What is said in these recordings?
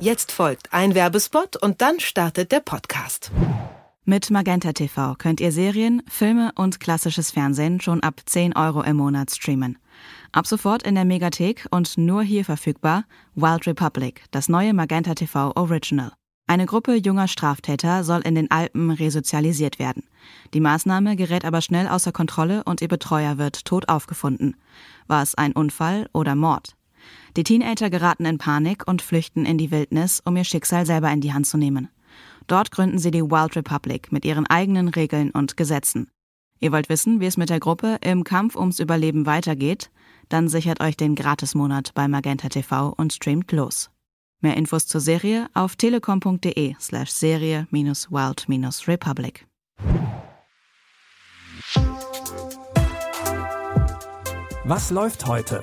Jetzt folgt ein Werbespot und dann startet der Podcast. Mit Magenta TV könnt ihr Serien, Filme und klassisches Fernsehen schon ab 10 Euro im Monat streamen. Ab sofort in der Megathek und nur hier verfügbar Wild Republic, das neue Magenta TV Original. Eine Gruppe junger Straftäter soll in den Alpen resozialisiert werden. Die Maßnahme gerät aber schnell außer Kontrolle und ihr Betreuer wird tot aufgefunden. War es ein Unfall oder Mord? Die Teenager geraten in Panik und flüchten in die Wildnis, um ihr Schicksal selber in die Hand zu nehmen. Dort gründen sie die Wild Republic mit ihren eigenen Regeln und Gesetzen. Ihr wollt wissen, wie es mit der Gruppe im Kampf ums Überleben weitergeht? Dann sichert euch den Gratismonat bei Magenta TV und streamt los. Mehr Infos zur Serie auf telekom.de slash Serie-Wild-Republic. Was läuft heute?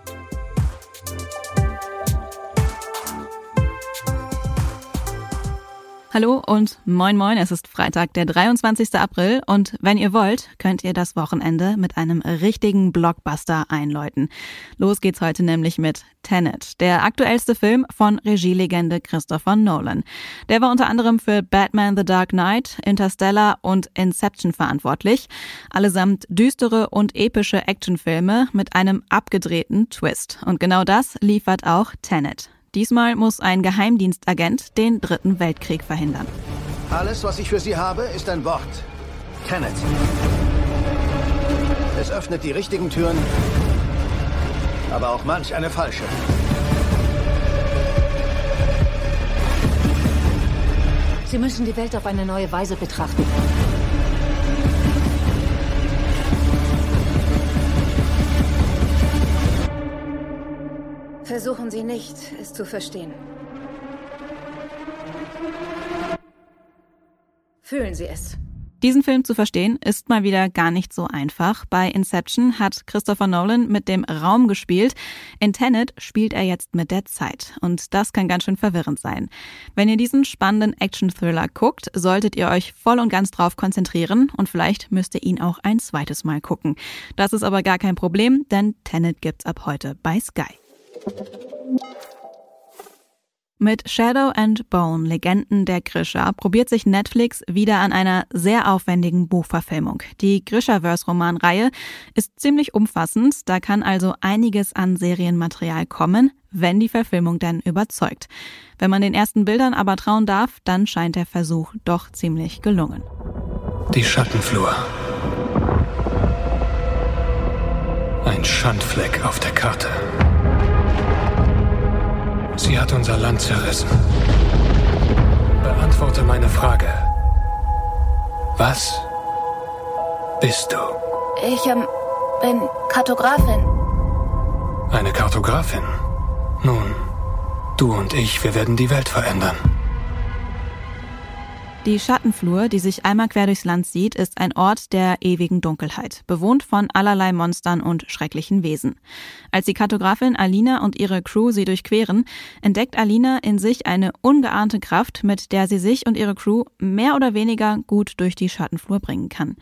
Hallo und moin moin, es ist Freitag, der 23. April und wenn ihr wollt, könnt ihr das Wochenende mit einem richtigen Blockbuster einläuten. Los geht's heute nämlich mit Tenet, der aktuellste Film von Regielegende Christopher Nolan. Der war unter anderem für Batman The Dark Knight, Interstellar und Inception verantwortlich. Allesamt düstere und epische Actionfilme mit einem abgedrehten Twist. Und genau das liefert auch Tenet. Diesmal muss ein Geheimdienstagent den Dritten Weltkrieg verhindern. Alles, was ich für Sie habe, ist ein Wort. Tenet. Es öffnet die richtigen Türen, aber auch manch eine falsche. Sie müssen die Welt auf eine neue Weise betrachten. Versuchen Sie nicht, es zu verstehen. Fühlen Sie es. Diesen Film zu verstehen ist mal wieder gar nicht so einfach. Bei Inception hat Christopher Nolan mit dem Raum gespielt. In Tenet spielt er jetzt mit der Zeit. Und das kann ganz schön verwirrend sein. Wenn ihr diesen spannenden Action-Thriller guckt, solltet ihr euch voll und ganz drauf konzentrieren und vielleicht müsst ihr ihn auch ein zweites Mal gucken. Das ist aber gar kein Problem, denn Tenet gibt's ab heute bei Sky. Mit Shadow and Bone, Legenden der Grisha, probiert sich Netflix wieder an einer sehr aufwendigen Buchverfilmung. Die Grishaverse-Romanreihe ist ziemlich umfassend, da kann also einiges an Serienmaterial kommen, wenn die Verfilmung denn überzeugt. Wenn man den ersten Bildern aber trauen darf, dann scheint der Versuch doch ziemlich gelungen. Die Schattenflur. Ein Schandfleck auf der Karte. Sie hat unser Land zerrissen. Beantworte meine Frage. Was bist du? Ich ähm, bin Kartografin. Eine Kartografin? Nun, du und ich, wir werden die Welt verändern. Die Schattenflur, die sich einmal quer durchs Land sieht, ist ein Ort der ewigen Dunkelheit, bewohnt von allerlei Monstern und schrecklichen Wesen. Als die Kartografin Alina und ihre Crew sie durchqueren, entdeckt Alina in sich eine ungeahnte Kraft, mit der sie sich und ihre Crew mehr oder weniger gut durch die Schattenflur bringen kann.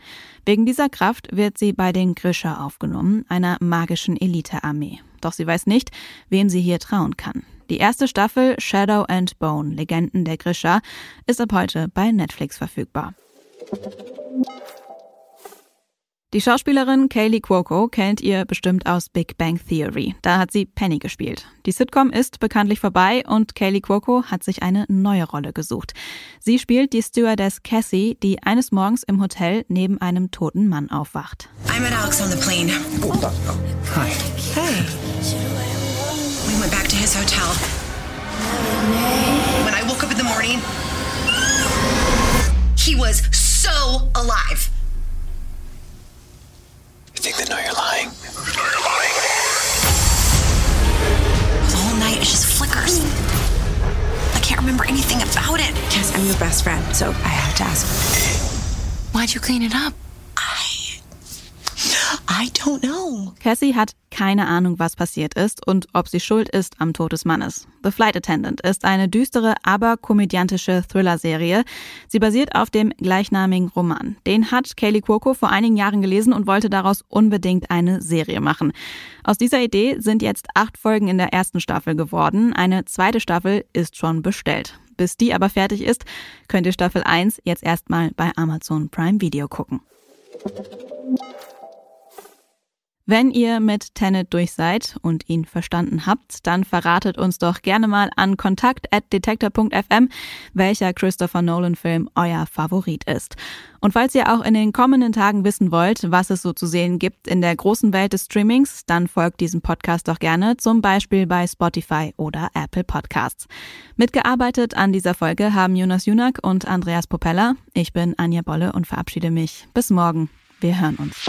Wegen dieser Kraft wird sie bei den Grisha aufgenommen, einer magischen Elitearmee. Doch sie weiß nicht, wem sie hier trauen kann. Die erste Staffel Shadow and Bone, Legenden der Grisha, ist ab heute bei Netflix verfügbar. Die Schauspielerin Kaylee Cuoco kennt ihr bestimmt aus Big Bang Theory. Da hat sie Penny gespielt. Die Sitcom ist bekanntlich vorbei und Kaylee Cuoco hat sich eine neue Rolle gesucht. Sie spielt die Stewardess Cassie, die eines Morgens im Hotel neben einem toten Mann aufwacht. I met Alex on the plane. Hi. Hey. We went back to his hotel. When I woke up in the morning, he was so alive. You think they know you're lying? know you're lying. The whole night it just flickers. I can't remember anything about it. Yes, I'm your best friend, so I have to ask. Why'd you clean it up? I. Don't know. Cassie hat keine Ahnung, was passiert ist und ob sie schuld ist am Tod des Mannes. The Flight Attendant ist eine düstere, aber komödiantische Thriller-Serie. Sie basiert auf dem gleichnamigen Roman. Den hat Kaylee Cuoco vor einigen Jahren gelesen und wollte daraus unbedingt eine Serie machen. Aus dieser Idee sind jetzt acht Folgen in der ersten Staffel geworden. Eine zweite Staffel ist schon bestellt. Bis die aber fertig ist, könnt ihr Staffel 1 jetzt erstmal bei Amazon Prime Video gucken. Wenn ihr mit Tenet durch seid und ihn verstanden habt, dann verratet uns doch gerne mal an kontakt.detektor.fm, welcher Christopher Nolan-Film euer Favorit ist. Und falls ihr auch in den kommenden Tagen wissen wollt, was es so zu sehen gibt in der großen Welt des Streamings, dann folgt diesem Podcast doch gerne, zum Beispiel bei Spotify oder Apple Podcasts. Mitgearbeitet an dieser Folge haben Jonas Junak und Andreas Popella. Ich bin Anja Bolle und verabschiede mich. Bis morgen. Wir hören uns.